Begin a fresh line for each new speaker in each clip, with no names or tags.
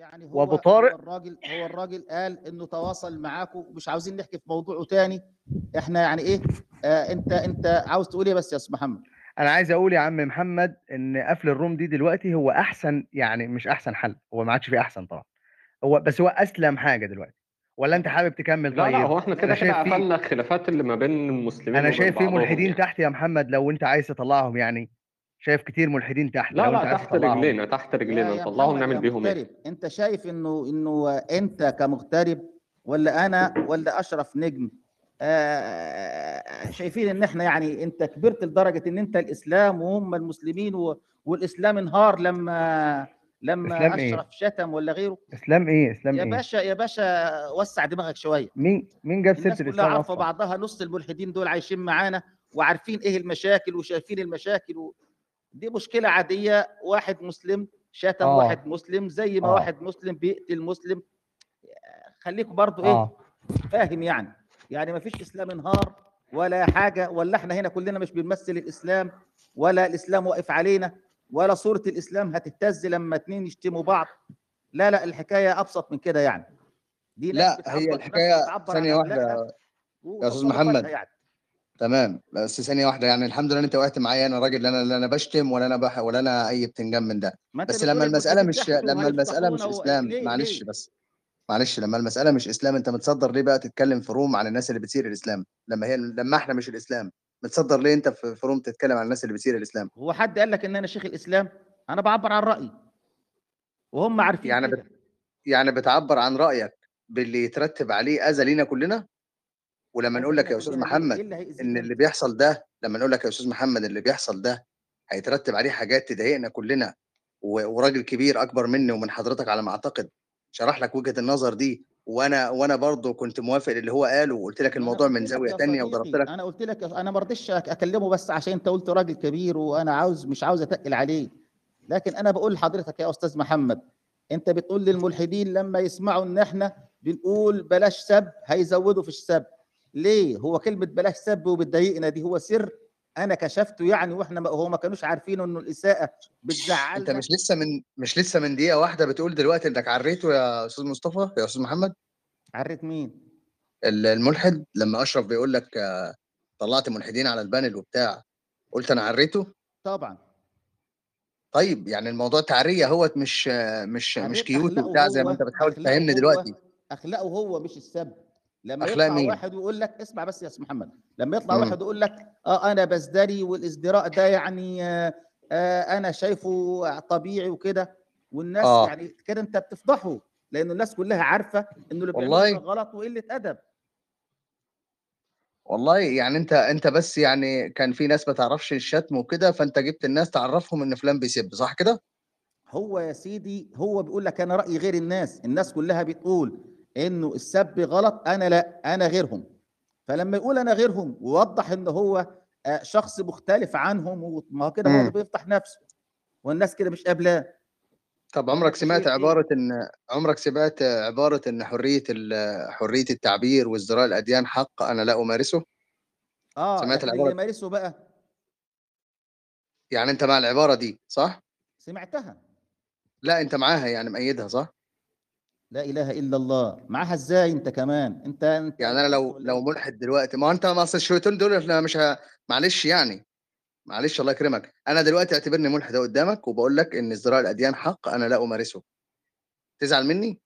يعني هو
وابو
هو
طارق
الراجل هو الراجل قال إنه تواصل معاكم مش عاوزين نحكي في موضوعه تاني. إحنا يعني إيه؟ آه أنت أنت عاوز تقول إيه بس يا أستاذ محمد؟
أنا عايز أقول يا عم محمد إن قفل الروم دي دلوقتي هو أحسن يعني مش أحسن حل هو ما عادش فيه أحسن طبعا. هو بس هو أسلم حاجة دلوقتي. ولا أنت حابب تكمل؟
لا لا
طيب.
هو إحنا
لا،
كده كده
في-
قفلنا الخلافات اللي ما بين المسلمين أنا
شايف في ملحدين
يعني.
تحت يا محمد لو أنت عايز تطلعهم يعني. شايف كتير ملحدين تحت
لا لا تحت رجلينا تحت رجلينا. نطلعهم نعمل بيهم
إيه؟ أنت شايف إنه إنه أنت كمغترب ولا أنا ولا أشرف نجم آه شايفين إن إحنا يعني أنت كبرت لدرجة إن أنت الإسلام وهم المسلمين و- والإسلام انهار لما لما
إسلام إيه؟
أشرف شتم ولا غيره؟
إسلام إيه؟ إسلام
يا
إيه؟
باشا يا باشا وسع دماغك شوية.
مين مين جاب سيرة
الناس كلها الإسلام
عارفة
بعضها نص الملحدين دول عايشين معانا وعارفين إيه المشاكل وشايفين المشاكل و... دي مشكلة عادية واحد مسلم شتم
آه.
واحد مسلم زي ما
آه.
واحد مسلم بيقتل مسلم. خليكم برضو إيه
آه.
فاهم يعني. يعني ما فيش إسلام انهار ولا حاجة ولا إحنا هنا كلنا مش بنمثل الإسلام ولا الإسلام واقف علينا ولا صورة الإسلام هتهتز لما اتنين يشتموا بعض. لا لا الحكاية أبسط من كده يعني. دي
لا هي الحكاية ثانية
واحدة
يا
وتصرفاتها
محمد.
يعني.
تمام. بس ثانية واحدة يعني الحمد لله إن أنت وقعت معايا أنا راجل أنا لا أنا بشتم ولا أنا بح ولا أنا أي بتنجان من ده. بس لما
المسألة
مش لما المسألة مش إسلام
ليه-
معلش
ليه؟
بس معلش لما المسألة مش إسلام أنت متصدر ليه بقى تتكلم في روم عن الناس اللي بتثير الإسلام؟ لما هي لما إحنا مش الإسلام متصدر ليه أنت في روم تتكلم عن الناس اللي بتثير الإسلام؟
هو حد قال لك إن أنا شيخ الإسلام؟ أنا بعبر عن رأيي. وهم عارفين
يعني
كده.
يعني بتعبر عن رأيك باللي يترتب عليه أذى لينا كلنا؟ ولما نقول لك يا أستاذ محمد إن اللي بيحصل ده لما نقول لك يا أستاذ محمد اللي بيحصل ده هيترتب عليه حاجات تضايقنا كلنا وراجل كبير أكبر مني ومن حضرتك على ما أعتقد شرح لك وجهة النظر دي وأنا وأنا برضه كنت موافق اللي هو قاله وقلت لك الموضوع من زاوية تانية وضربت لك
أنا قلت لك أنا ما رضيتش أكلمه بس عشان أنت قلت راجل كبير وأنا عاوز مش عاوز أتقل عليه. لكن أنا بقول لحضرتك يا أستاذ محمد أنت بتقول للملحدين لما يسمعوا إن إحنا بنقول بلاش سب هيزودوا في السب. ليه؟ هو كلمة بلاش سب وبتضايقنا دي هو سر. أنا كشفته يعني وإحنا ما هو ما كانوش عارفين إنه الإساءة بتزعلنا.
أنت مش لسه من مش لسه من دقيقة واحدة بتقول دلوقتي انك عريته يا أستاذ مصطفى يا أستاذ محمد؟
عرت مين؟
ال- الملحد لما أشرف بيقول لك طلعت ملحدين على ال panel وبتاع قلت أنا عريته؟
طبعا.
طيب يعني الموضوع تعرية هوت مش مش مش
عريت
كيوت وبتاع زي ما
هو-
أنت بتحاول تفهمني
هو-
دلوقتي.
أخلاقه هو مش السب. لما يطلع
مين؟
واحد ويقول لك اسمع بس يا أستاذ محمد لما يطلع
مم.
واحد ويقول لك آه أنا بزدري والازدراء ده يعني آه آه أنا شايفه طبيعي وكده والناس
آه.
يعني كده أنت بتفضحه لأن الناس كلها عارفة إنه اللي بيعمله غلط وقلة أدب
والله يعني أنت أنت بس يعني كان في ناس ما تعرفش الشتم وكده فأنت جبت الناس تعرفهم إن فلان بيسب صح كده؟
هو يا سيدي هو بيقول لك أنا رايي غير الناس الناس كلها بتقول إنه السب غلط أنا لا أنا غيرهم فلما يقول أنا غيرهم ووضح إن هو آه، شخص مختلف عنهم وما هو كده هو بيفضح نفسه والناس كده مش قابلاه
طب
أنا
عمرك سمعت؟ عبارة إن عمرك سمعت عبارة إن حرية ال- حرية التعبير وازدراء الأديان حق أنا لا أمارسه؟
آه
سمعت العبارة
اللي؟ يمارسه بقى
يعني أنت مع العبارة دي صح؟
سمعتها
لا أنت معاها يعني مأيدها صح؟
لا إله إلا الله. معاها إزاي أنت كمان؟ أنت أنت
يعني أنا لو لو؟ ملحد دلوقتي ما أنت ما أصل الشويتين دول إحنا مش ه... معلش يعني. معلش الله يكرمك. أنا دلوقتي اعتبرني ملحد قدامك وبقول لك إن ازدراء الأديان حق أنا لا أمارسه. تزعل مني؟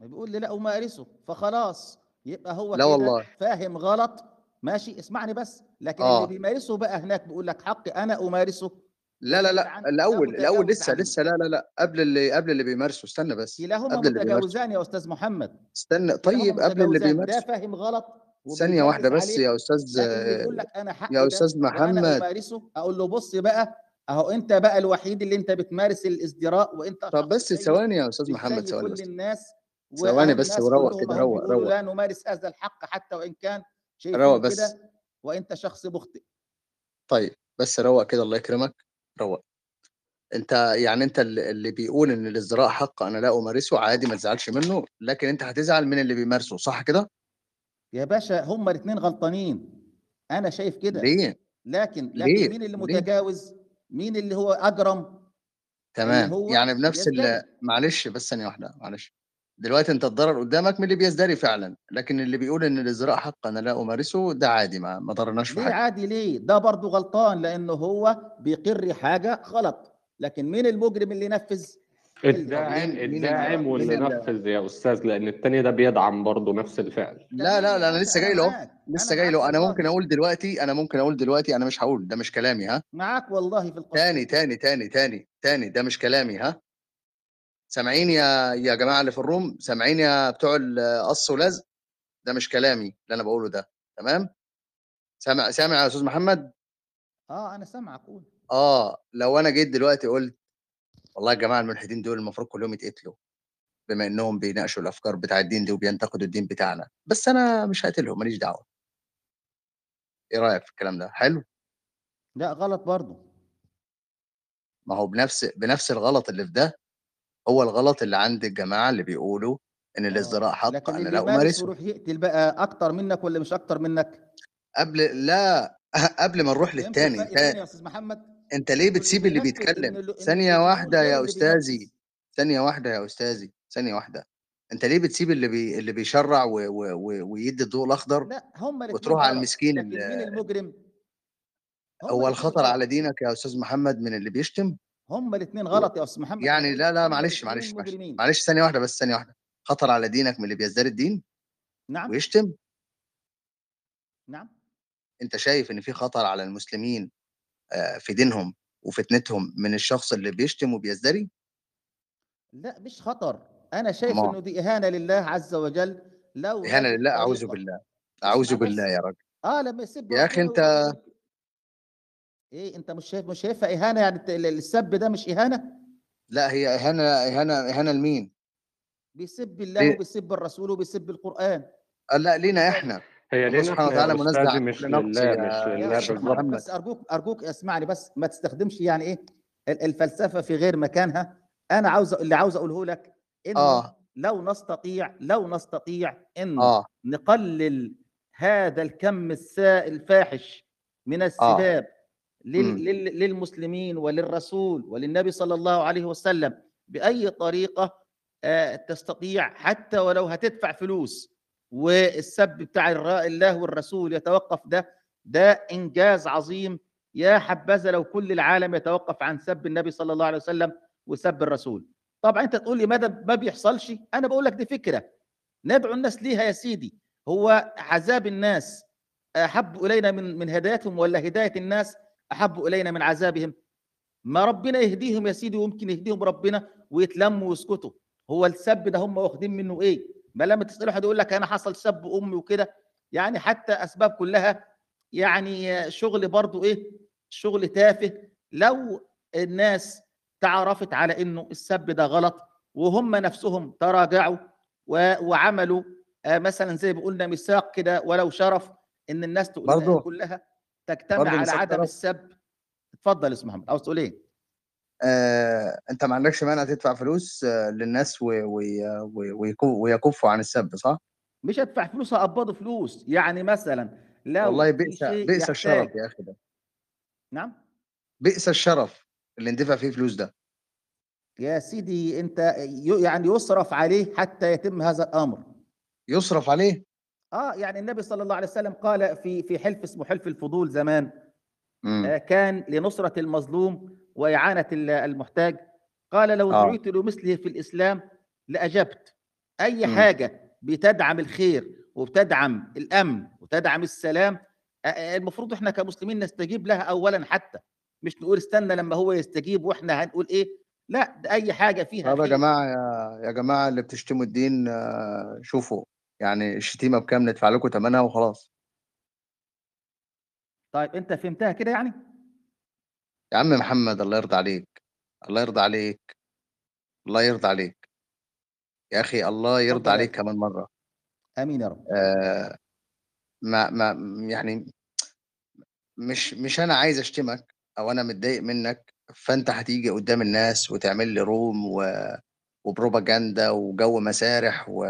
بيقول لي لا أمارسه فخلاص يبقى هو
لا والله.
فاهم غلط. ماشي اسمعني بس. لكن
آه.
اللي بيمارسه بقى هناك بيقول لك حقي أنا أمارسه.
لا لا لا الأول
الأول
لسه. لسه لا لا لا قبل اللي قبل اللي بيمارسه استنى بس
كلاهما متجاوزان يا أستاذ محمد
استنى طيب قبل اللي
متجاوزان. ده فاهم غلط
واحدة
وبيمارس
بس. يا أستاذ
لكن اللي بيقول لك أنا حقي
يا
وأنا
محمد.
أقول له بص بقى أهو أنت بقى الوحيد اللي أنت بتمارس الازدراء وأنت
طب بس ثواني يا
أستاذ
محمد ثواني
كل
بس
الناس
ثواني بس وروق كده، روق- روق.
لا نمارس هذا الحق حتى وإن كان
روق
شايفين
بس.
كده وأنت شخص مخطئ
طيب بس روق كده الله يكرمك روق. أنت يعني أنت اللي اللي بيقول إن الازدراء حق أنا لا أمارسه عادي ما تزعلش منه لكن أنت هتزعل من اللي بيمارسه صح كده؟
يا باشا هما الاثنين غلطانين. أنا شايف كده.
ليه؟
لكن
ليه؟
لكن مين اللي
ليه؟
متجاوز؟ مين اللي هو أجرم؟
تمام.
هو
يعني بنفس ال. معلش بس ثانية واحدة معلش. دلوقتي انت الضرر قدامك من اللي بيزدري فعلا لكن اللي بيقول إن الازدراء حق أنا لا أمارسه ده عادي ما ما ضرناش في
ليه
حاجة.
عادي ليه؟ ده برضه غلطان لأنه هو بيقر حاجة غلط. لكن مين المجرم اللي ينفذ؟
الداعم الداعم
ال-
واللي نفذ يا أستاذ لأن التاني ده بيدعم برضه نفس الفعل.
لا لا لا أنا لسه جاي له. لسه جاي له.
أنا.
ممكن أقول دلوقتي أنا ممكن أقول دلوقتي أنا مش هقول ده مش كلامي ها؟
معاك والله في القصة.
تاني تاني تاني تاني تاني ده مش كلامي ها؟ سامعين يا يا جماعة اللي في الروم؟ سامعين يا بتوع القص ولزق؟ ده مش كلامي اللي أنا بقوله ده تمام؟ سامع سامع يا أستاذ محمد؟
آه أنا سامعك قول.
آه لو أنا جيت دلوقتي قلت والله يا جماعة الملحدين دول المفروض كلهم يتقتلوا بما إنهم بيناقشوا الأفكار بتاع الدين دي وبينتقدوا الدين بتاعنا بس أنا مش هقتلهم ماليش دعوة. إيه رأيك في الكلام ده؟ حلو؟
لا غلط برضه
ما هو بنفس بنفس الغلط اللي في ده هو الغلط اللي عند الجماعة اللي بيقولوا إن الازدراء حق
لكن
أنا
يمارس
امارسه
ويروح يقتل بقى أكتر منك ولا مش أكتر منك
قبل لا قبل ما نروح للتاني
تاني
تا-
يا أستاذ محمد
أنت ليه بتسيب اللي بيتكلم
ثانية واحدة
يا
أستاذي.
ثانية واحدة يا أستاذي ثانية واحدة أنت ليه بتسيب اللي بي... اللي بيشرع و... و... و... ويدي الضوء الأخضر
لا هم
وتروح على. المسكين اللي-
مين المجرم
هو الخطر. على دينك يا أستاذ محمد من اللي بيشتم
هم الاثنين غلط يا أستاذ محمد.
يعني لا لا معلش معلش معلش. معلش ثانية واحدة بس ثانية واحدة. خطر على دينك من اللي بيزدري الدين؟
نعم.
ويشتم؟
نعم.
أنت شايف إن في خطر على المسلمين آه، في دينهم وفتنتهم من الشخص اللي بيشتم وبيزدري؟
لا مش خطر. أنا شايف
ما.
إنه دي إهانة لله عز وجل. لو إهانة
لله
أعوذ
بالله.
أعوذ.
بالله يا راجل
آه لما يسب
يا أنت-
ويقول- إيه أنت مش شايف مش شايفها إهانة يعني السب ده مش إهانة
لا هي اهانه اهانه إهانة لمين؟
بيسب الله
ليه؟
وبيسب الرسول وبيسب القرآن
آه، لا لينا إحنا
هي
الله
لينا
سبحانه وتعالى عن
مش لله مش لله بالظبط.
بس ارجوك أرجوك اسمعني بس ما تستخدمش يعني إيه ال- الفلسفة في غير مكانها أنا عاوز اللي عاوز أقوله لك انه
آه
لو نستطيع لو نستطيع إن
آه
نقلل هذا الكم السا- الفاحش من السباب لل
مم.
لل للمسلمين وللرسول وللنبي صلى الله عليه وسلم بأي طريقة آه، تستطيع حتى ولو هتدفع فلوس والسب بتاع الله والرسول يتوقف ده ده إنجاز عظيم. يا حبذا لو كل العالم يتوقف عن سب النبي صلى الله عليه وسلم وسب الرسول. طبعا أنت تقول لي ماذا ما بيحصلش؟ أنا بقول لك دي فكرة. ندعو الناس ليها يا سيدي. هو عذاب الناس أحب إلينا من من هدايتهم ولا هداية الناس؟ أحب إلينا من عذابهم. ما ربنا يهديهم يا سيدي ويمكن يهديهم ربنا ويتلموا ويسكتوا. هو السب ده هم واخدين منه إيه؟ ما لما تسأله حد يقول لك أنا حصل سب أمي وكده يعني حتى أسباب كلها يعني شغل برضو إيه؟ شغل تافه. لو الناس تعرفت على إنه السب ده غلط وهم نفسهم تراجعوا وعملوا آه، مثلا زي ما قلنا ميثاق كده ولو شرف إن الناس تقول
برضو-
كلها. تجتمع على عدم. السب. اتفضل يا أستاذ محمد. عاوز تقول إيه؟
آه، أنت ما عندكش مانع تدفع فلوس آه، للناس و- و- و- ويكفوا عن السب صح؟
مش هدفع فلوس هقبضوا فلوس. يعني مثلا لو
والله بئس بئس الشرف يا أخي ده.
نعم؟
بئس الشرف اللي ندفع فيه فلوس ده.
يا سيدي أنت يعني يصرف عليه حتى يتم هذا الأمر.
يصرف عليه؟
آه يعني النبي صلى الله عليه وسلم قال في في حلف اسمه حلف الفضول زمان. آه، كان لنصرة المظلوم وإعانة ال- المحتاج قال لو
آه.
دعيت لمثله في الإسلام لأجبت أي
مم.
حاجة بتدعم الخير وبتدعم الأمن وتدعم السلام آه، آه، المفروض إحنا كمسلمين نستجيب لها أولا حتى مش نقول استنى لما هو يستجيب وإحنا هنقول إيه لا ده أي حاجة فيها
طب يا. جماعة يا يا جماعة اللي بتشتموا الدين شوفوا يعني الشتيمة بكام ندفع لكم ثمنها وخلاص.
طيب أنت فهمتها كده يعني؟
يا عم محمد الله يرضى عليك الله يرضى عليك الله يرضى عليك. يا أخي الله يرضى
اتفضل يا
عليك
أخي.
كمان مرة.
آمين يا رب.
آه ما ما يعني مش مش أنا عايز أشتمك أو أنا متضايق منك فأنت هتيجي قدام الناس وتعمل لي روم و... وبروباجندا وجو مسارح و...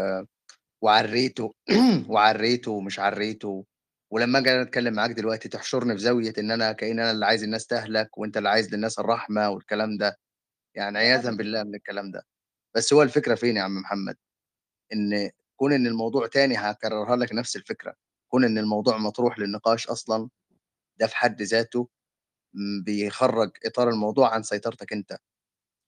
وعريته وعريته ومش عريته. ولما أجي أتكلم معاك دلوقتي تحشرني في زاوية إن أنا كأن أنا اللي عايز الناس تهلك وأنت اللي عايز للناس الرحمة والكلام ده. يعني عياذا بالله من الكلام ده. بس هو الفكرة فين يا عم محمد؟ إن كون إن الموضوع تاني هكررها لك نفس الفكرة. كون إن الموضوع مطروح للنقاش أصلا ده في حد ذاته بيخرج إطار الموضوع عن سيطرتك أنت.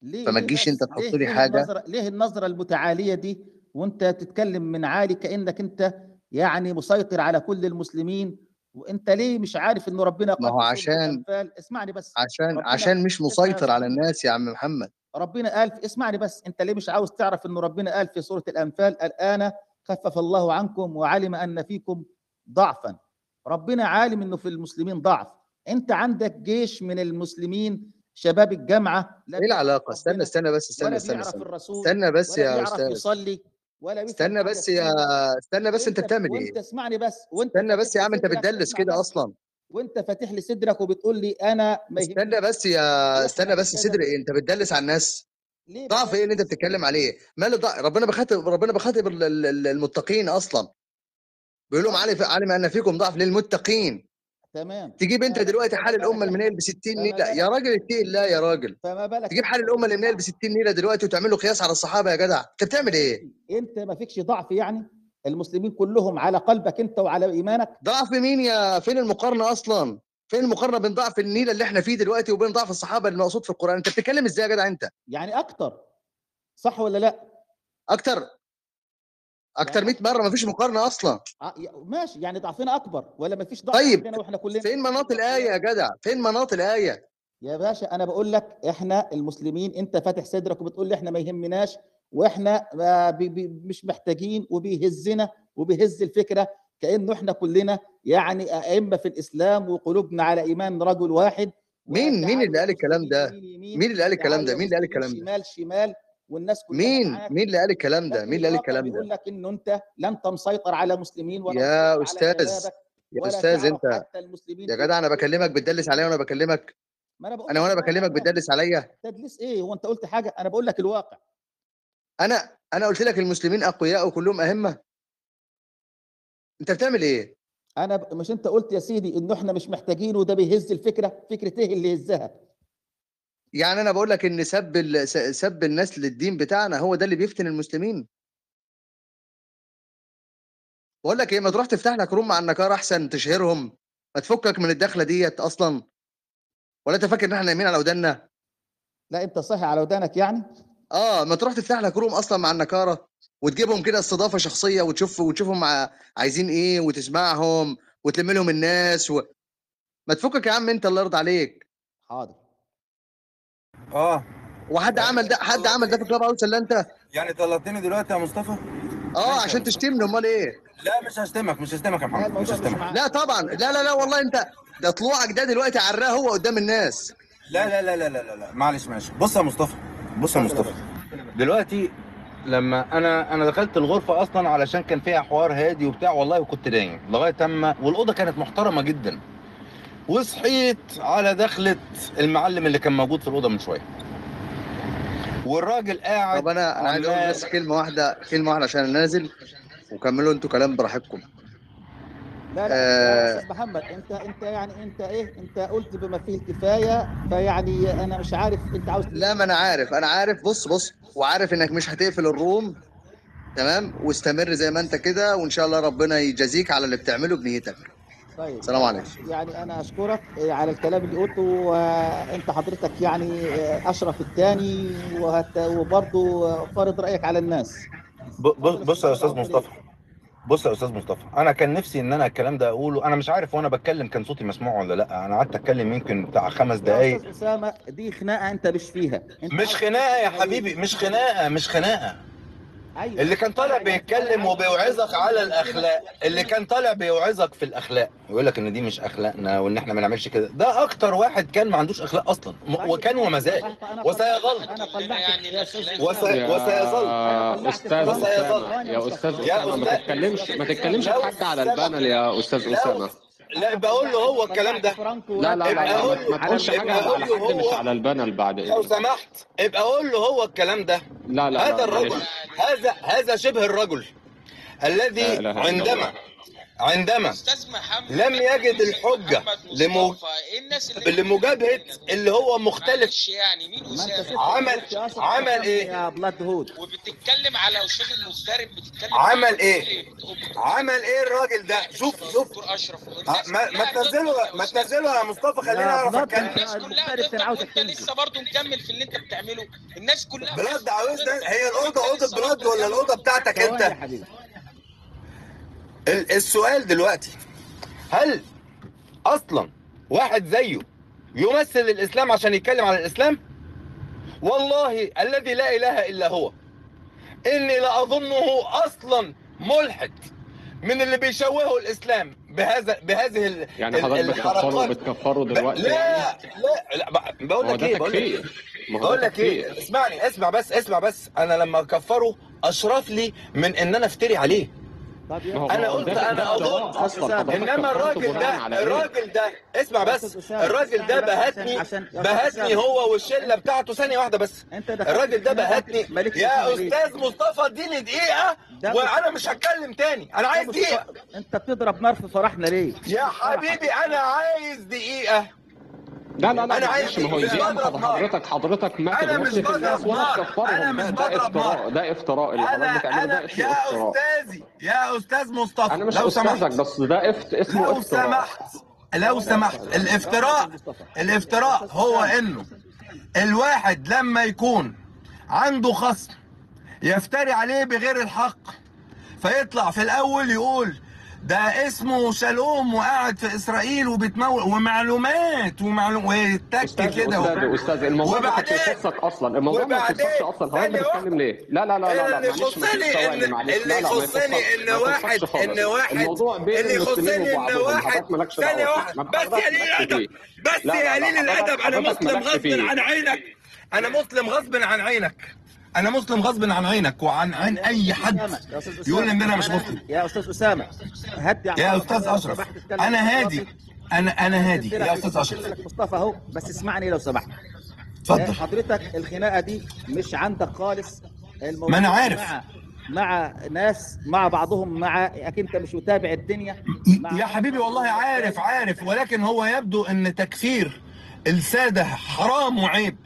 ليه؟
فما تجيش؟ أنت تحط لي حاجة-
النظرة ليه النظرة المتعالية دي وانت تتكلم من عالي كأنك انت يعني مسيطر على كل المسلمين وانت ليه مش عارف ان ربنا
ما هو عشان-
اسمعني بس
عشان عشان مش مسيطر على. الناس يا عم محمد.
ربنا قال في اسمعني بس انت ليه مش عاوز تعرف ان ربنا قال في سورة الأنفال الآن خفف الله عنكم وعلم أن فيكم ضعفا. ربنا عالم إنه في المسلمين ضعف. انت عندك جيش من المسلمين شباب الجامعة لا
إيه
العلاقة؟
استنى استنى بس استنى استنى استنى,
الرسول
استنى بس يا أستاذ.
يصلي ولا
استنى بس. يا استنى بس انت
وانت-
بتعمل
وانت
إيه
اسمعني بس وانت
استنى بس يا عم انت بتدلس كده. أصلا
وانت فاتح لي صدرك وبتقول لي أنا ما
استنى بس يا استنى بس
كذا.
صدر إيه انت بتدلس على الناس
ليه
ضعف إيه اللي انت؟ بتتكلم عليه ماله ضعف ربنا بخاطب ربنا بخاطب ال- ال- ال- المتقين أصلا بيقول لهم علم علم ان فيكم ضعف للمتقين
تمام.
تجيب انت دلوقتي حال
الأمة
المنيل ب 60
فما
نيلة. يا راجل اتقي الله يا راجل.
فما بالك
تجيب حال الأمة اللي منيل ب 60 نيلة دلوقتي وتعمل له قياس على الصحابة يا جدع. انت بتعمل إيه؟
انت ما فيكش ضعف يعني؟ المسلمين كلهم على قلبك انت وعلى إيمانك؟
ضعف مين يا؟ فين المقارنة أصلا؟ فين المقارنة بين ضعف النيلة اللي إحنا فيه دلوقتي وبين ضعف الصحابة المقصود في القرآن؟ انت بتتكلم إزاي يا جدع انت؟
يعني أكتر صح ولا لا؟
أكتر. أكتر 100 مرة مفيش مقارنة أصلا.
آه، ماشي يعني ضعفنا أكبر ولا ما فيش ضعف
طيب،
وإحنا كلنا؟
فين مناط الآية يا جدع؟ فين مناط الآية؟
يا باشا أنا بقول لك إحنا المسلمين أنت فاتح صدرك وبتقول لي إحنا ما يهمناش وإحنا بي بي مش محتاجين وبيهزنا وبيهز الفكرة كأنه إحنا كلنا يعني أئمة في الإسلام وقلوبنا على إيمان رجل واحد.
مين- مين اللي قال الكلام ده؟ مين اللي قال الكلام ده؟ مين اللي قال الكلام ده؟
شمال شمال. والناس كلها
مين؟
معاك.
مين اللي قال الكلام ده؟ مين اللي قال الكلام
بيقول
ده
لك انه أنت لا انت مسيطر على مسلمين ولا
يا
شبابك
يا
أستاذ أنت
يا جدع أنا بكلمك بتدلس عليا وأنا بكلمك.
ما أنا بقول أنا
وأنا
الواقع
بكلمك. بتدلس عليا.
تدليس إيه؟ هو انت قلت حاجة أنا بقول لك الواقع.
أنا أنا قلت لك المسلمين أقوياء وكلهم ائمه أنت بتعمل إيه؟
أنا ب... مش أنت قلت يا سيدي انه إحنا مش محتاجين وده بيهز الفكرة فكرة إيه اللي يهزها؟
يعني أنا بقول لك إن سب سب الناس للدين بتاعنا هو ده اللي بيفتن المسلمين. بقول لك إيه ما تروح تفتح لك روم مع النكار أحسن تشهرهم. ما تفكك من الدخلة ديت أصلا. ولا أنت فاكر إن إحنا نايمين على ودنا
لا أنت صاحي على ودانك يعني؟
آه ما تروح تفتح لك روم أصلا مع النكاره وتجيبهم كده استضافة شخصية وتشوف وتشوفهم مع عايزين إيه وتسمعهم وتلم لهم الناس و... ما تفكك يا عم أنت الله يرضى عليك.
حاضر.
آه.
وحد عمل ده حد عمل ده في كلاب هاوس الا انت؟
يعني طلبتني دلوقتي يا مصطفى؟
آه عشان تشتمني امال إيه؟
لا مش هشتمك مش هشتمك يا محمد مش هشتمك.
لا طبعا. لا لا لا والله انت ده طلوعك ده دلوقتي عراه هو قدام الناس.
لا لا لا لا لا لا, لا. معلش ماشي بص يا مصطفى بص يا مصطفى. دلوقتي لما أنا أنا دخلت الغرفة أصلا علشان كان فيها حوار هادي وبتاع والله وكنت نايم لغاية أما والأوضة كانت محترمة جدا. وصحيت على دخلة المعلم اللي كان موجود في الأوضة من شوية. والراجل قاعد
طب أنا أنا عايز
أقول
بس كلمة واحدة كلمة واحدة عشان نازل وكملوا أنتوا كلام براحتكم.
لا لا
آه.
محمد أنت أنت يعني أنت إيه؟ أنت قلت بما فيه الكفاية فيعني أنا مش عارف أنت عاوز
لا ما أنا عارف أنا عارف بص بص وعارف إنك مش هتقفل الروم تمام؟ واستمر زي ما أنت كده وإن شاء الله ربنا يجازيك على اللي بتعمله بنيتك.
طيب.
السلام عليكم.
يعني أنا أشكرك على الكلام اللي قلته وأنت حضرتك يعني أشرف الثاني وهت... وبرضه فرض رأيك على الناس.
بص يا أستاذ مصطفى. بص يا أستاذ مصطفى أنا كان نفسي إن أنا الكلام ده أقوله. أنا مش عارف وأنا بتكلم كان صوتي مسموع ولا لأ. أنا قعدت أتكلم يمكن بتاع خمس
يا
دقايق.
أستاذ أسامة دي خناقة أنت مش فيها. أنت
مش خناقة يا حبيبي مش خناقة مش خناقة.
أيوة.
اللي كان طالع بيتكلم وبيوعظك على الأخلاق اللي كان طالع بيوعظك في الأخلاق يقول لك إن دي مش أخلاقنا وإن إحنا ما نعملش كده ده أكتر واحد كان ما عندوش أخلاق أصلا
طيب.
وكان وما زال وسيظل. أستاذ
أسامة.
وسيظل.
يا أستاذ
وسيظل.
يا أستاذ
يا
اسامه ما
أستاذ.
تتكلمش ما تتكلمش حد على. البانل يا
أستاذ
أسامة
لا بقول له هو الكلام ده
لا لا لا,
ابقى
لا
قول
ما- تقولش
حاجة
على حد مش
هو-
على البانل بعد
لو
اذنك
سمحت ابقى قول له هو الكلام ده
لا لا
هذا
لا
الرجل. هذا هذا شبه الرجل
لا
الذي عندما
الله.
عندما لم يجد الحجة لمو- لمجابهة اللي هو مختلف.
يعني مين
عمل- عمل إيه؟
يا بلاد هود.
وبتتكلم على أستاذ المغترب بتتكلم
عمل إيه؟ عمل إيه الراجل ده؟ شوف شوف.
دكتور
أشرف ما ما تنزله ما تنزله يا مصطفى نعرف
بلاد
أتكلم.
الناس كلها وانت
تنزل
لسه برضه مكمل في اللي أنت بتعمله. الناس كلها
بلاد عاوزنا هي الاوضه أوضة بلاد ولا الأوضة بتاعتك أنت؟ السؤال دلوقتي هل أصلا واحد زيه يمثل الإسلام عشان يتكلم عن الإسلام؟ والله الذي لا إله إلا هو. إني لاظنه أصلا ملحد من اللي بيشوهوا الإسلام بهذا بهذه ال-
يعني حضرتك بتكفره بتكفره دلوقتي
لا
يعني؟
لا لا ب- بقول
ما هو
لك إيه بقول لك بقول لك
إيه
اسمعني اسمع بس اسمع بس. أنا لما اكفره أشرف لي من إن أنا أفتري عليه.
هو
قلت
أصلا
أستاذ
حضرتك إنما
الراجل ده
إيه؟
الراجل ده اسمع بس الراجل ده بهتني بهتني. هو والشلة بتاعته ثانية واحدة بس الراجل ده بهتني يا
ليه؟
أستاذ مصطفى اديني
دقيقة
وأنا مش هتكلم تاني أنا عايز دقيقة
أنت بتضرب نار في فرحنا ليه؟
يا حبيبي أنا عايز دقيقة
لا لا لا ما
عايز
ما هو دي. حضرتك حضرتك ما
أنا مش
تغلطش في الناس ولا تكفرهم.
مش
ده افتراء. ده افتراء. اللي
أنا
حضرتك بتعمله
أنا
ده اسمه
يا
افتراء.
أستاذي يا أستاذ مصطفى
أنا مش
لو أستاذك
بس ده افت اسمه
لو
افتراء.
سمحت لو سمحت. الافتراء الافتراء هو إنه الواحد لما يكون عنده خصم يفتري عليه بغير الحق فيطلع في الأول يقول ده اسمه شالوم وقاعد في إسرائيل وبيتمول ومعلومات ومعلوم ويتك كده
أستاذ أستاذ الموضوع ما كانش
وبعدين-
يخصك أصلا. الموضوع ما
وبعدين
يخصكش أصلا. حضرتك
ثانية
بتتكلم ليه؟ لا لا لا لا لا
اللي يخصني ان اللي يخصني
إن
واحد إن واحد
الموضوع بين
اللي يخصني
إن
واحد ثانية واحد بس
حضرتك
يا قليل الادب. بس يا قليل الأدب
أنا
مسلم غصب. عن عينك. أنا مسلم غصب عن عينك. أنا مسلم غصب عن عينك وعن عين أي حد. يقول ان أنا مش مسلم
يا أستاذ أسامة. هدي
يا
أستاذ
أشرف.
أنا
هادي. أنا أنا هادي. يا أستاذ
أشرف. مصطفى أهو بس اسمعني لو سمحت.
اتفضل.
حضرتك الخناقة دي مش عندك خالص.
ما أنا عارف.
مع مع ناس مع بعضهم مع أكيد أنت مش متابع الدنيا.
يا حبيبي والله عارف عارف. ولكن هو يبدو إن تكفير السادة حرام وعيب.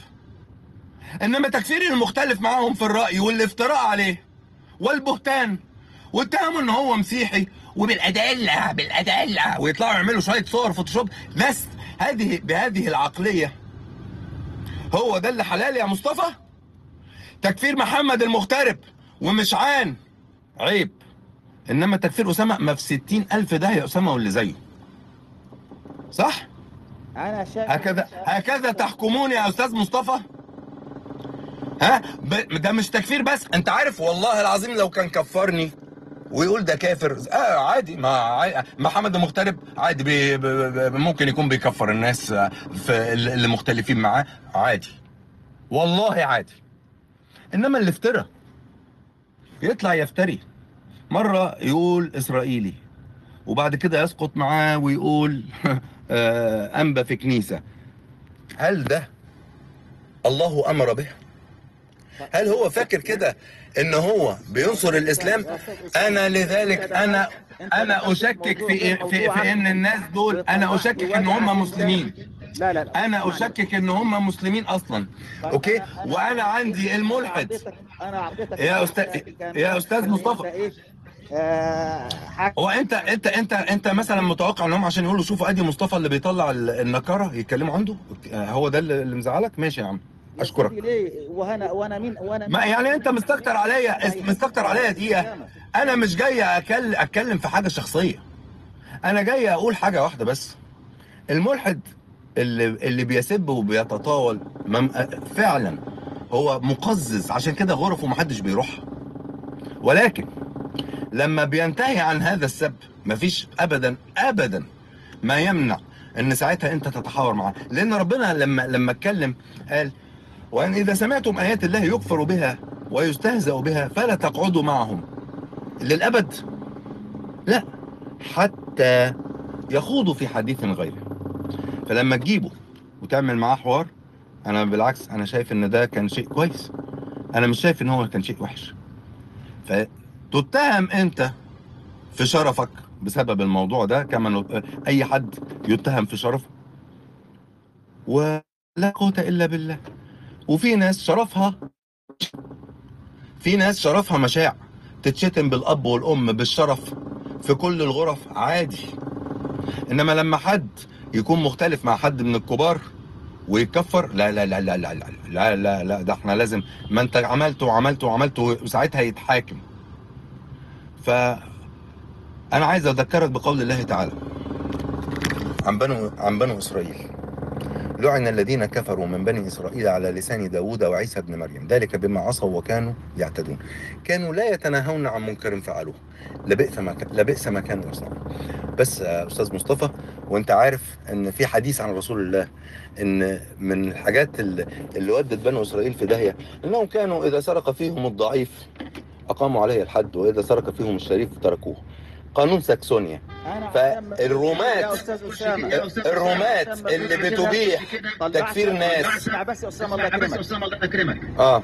إنما تكفير المختلف معاهم في الرأي والافتراء عليه. والبهتان. واتهموا إن هو مسيحي وبالادله بالادله ويطلعوا يعملوا شوية صور فوتوشوب. ناس هذه بهذه العقلية. هو ده اللي حلال يا مصطفى؟ تكفير محمد المغترب ومشعان عيب. إنما تكفير أسامة ما في ستين ألف ده يا أسامة واللي زيه. صح؟
أنا شايف
هكذا هكذا تحكمون يا أستاذ مصطفى. ها. ده مش تكفير بس. انت عارف والله العظيم لو كان كفرني ويقول ده كافر آه عادي. ما. محمد المغترب عادي بي... ب... ب... ممكن يكون بيكفر الناس في ال- اللي مختلفين معاه. عادي. والله عادي. انما اللي افترى يطلع يفتري. مرة يقول إسرائيلي وبعد كده يسقط معاه ويقول آه، أنبا في كنيسة. هل ده الله أمر به؟ هل هو فاكر كده إن هو بينصر الإسلام؟ أنا لذلك أنا أنا أشكك في في, في إن الناس دول أنا أشكك إن هم مسلمين.
لا لا لا.
أنا أشكك إن هم مسلمين أصلا. أوكي؟ وأنا عندي الملحد. يا أستاذ- يا أستاذ مصطفى.
إيه؟ آه
هو انت انت انت أنت مثلا متوقع ان هم عشان يقولوا شوفوا أدي مصطفى اللي بيطلع ال- النكره يتكلموا عنده؟ هو ده اللي مزعلك؟ ماشي يا عم. أشكرك.
ليه وأنا وأنا مين وأنا
ما يعني أنت مستكتر عليا مستكتر عليا دقيقة. أنا مش جاي أكل أتكلم في حاجة شخصية. أنا جاي أقول حاجة واحدة بس. الملحد اللي اللي بيسب وبيتطاول فعلا هو مقزز. عشان كده غرفه محدش بيروحها ولكن لما بينتهي عن هذا السب مفيش ابدا ابدا ما يمنع إن ساعتها أنت تتحاور معاه. لأن ربنا لما لما اتكلم قال وأن إذا سمعتم آيات الله يكفر بها ويستهزأ بها فلا تقعدوا معهم. للأبد لا حتى يخوضوا في حديث غيره. فلما تجيبه وتعمل معاه حوار أنا بالعكس أنا شايف إن ده كان شيء كويس. أنا مش شايف إن هو كان شيء وحش. فتتهم أنت في شرفك بسبب الموضوع ده كما أي حد يتهم في شرفه. ولا قوة إلا بالله. وفي ناس شرفها في ناس شرفها مشاع تتشتم بالاب والام بالشرف في كل الغرف عادي انما لما حد يكون مختلف مع حد من الكبار ويتكفر لا لا لا لا لا لا لا لا, لا ده إحنا لازم ما انت عملته وعملته وعملته وساعتها يتحاكم ف أنا عايز اذكرك بقول الله تعالى عن بنو عن بنو اسرائيل لعن الذين كفروا من بني إسرائيل على لسان داوود وعيسى ابن مريم. ذلك بما عصوا وكانوا يعتدون. كانوا لا يتناهون عن منكر فعلوه. لبئس ما لبئس ما كانوا يصنعون. بس يا أستاذ مصطفى وأنت عارف إن في حديث عن رسول الله إن من الحاجات اللي, ودت بنو إسرائيل في داهية إنهم كانوا إذا سرق فيهم الضعيف أقاموا عليه الحد وإذا سرق فيهم الشريف تركوه. قانون ساكسونيا. فالرومات الرومات اللي بتبيح تكفير ناس.
بس يا أسامة الله يكرمك.
آه.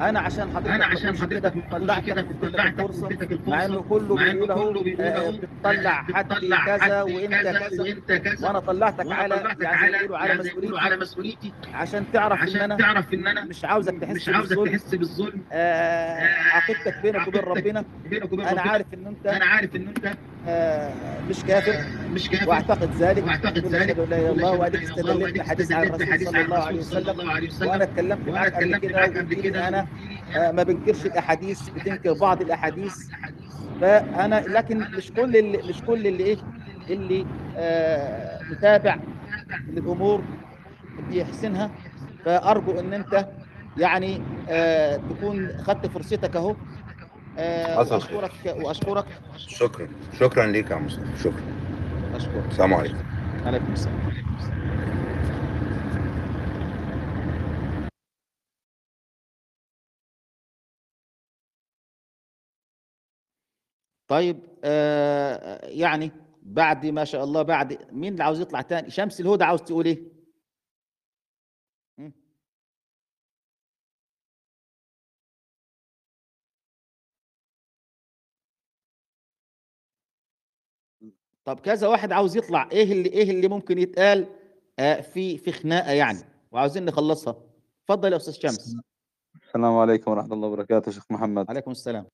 أنا عشان حضرتك أنا عشان حضرتك طلعت كده طلعت الفرصة. مع إنه كله بيقول اهو بتطلع حد كذا وإنت كذا. وأنا طلعتك على يعني ما بيقولوا على مسؤوليتي. عشان تعرف إن أنا
تعرف إن أنا
مش عاوزك تحس
مش عاوزك تحس بالظلم.
آه، عقيدتك بينك وبين ربنا.
أنا.
عارف إن أنت
أنا عارف إن
أنت مش كافر.
مش كافر.
واعتقد ذلك.
واعتقد ذلك.
لا إله إلا الله واديك استدلت بحديث عن الرسول صلى الله عليه وسلم. وأنا اتكلمت معاك قبل كده
قبل كده
أنا آه، ما بنكرش الأحاديث بتنكر بعض الأحاديث. فأنا لكن مش كل اللي مش كل اللي إيه؟ اللي آه متابع للأمور بيحسنها. فأرجو إن أنت يعني آه تكون خدت فرصتك أهو. آه
حصل خير.
وأشكرك وأشكرك.
شكرا. شكرا ليك يا مصطفى شكرا.
أشكرك.
السلام عليكم.
عليكم السلام. طيب آه يعني بعد ما شاء الله بعد مين اللي عاوز يطلع تاني؟ شمس الهدى عاوز تقول إيه؟ طب كذا واحد عاوز يطلع إيه اللي إيه اللي ممكن يتقال؟ آه في في خناقة يعني. وعاوزين نخلصها. اتفضل يا أستاذ شمس.
السلام عليكم ورحمة الله وبركاته شيخ محمد.
عليكم السلام.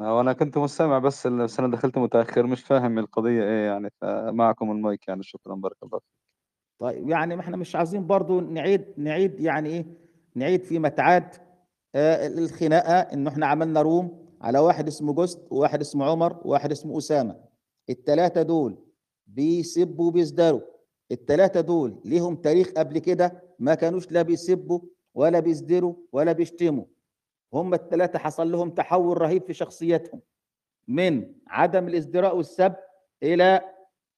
آه، وأنا كنت مستمع بس بس أنا دخلت متأخر مش فاهم القضية إيه يعني فمعكم المايك يعني شكرا بارك الله فيك.
طيب يعني ما إحنا مش عاوزين برضو نعيد نعيد يعني إيه نعيد فيما تعاد آه الخناقة إنه إحنا عملنا room على واحد اسمه جوست وواحد اسمه عمر وواحد اسمه أسامة. الثلاثه دول بيسبوا وبيزدروا الثلاثه دول ليهم تاريخ قبل كده ما كانوش لا بيسبوا ولا بيزدروا ولا بيشتموا. هم الثلاثه حصل لهم تحول رهيب في شخصيتهم من عدم الازدراء والسب إلى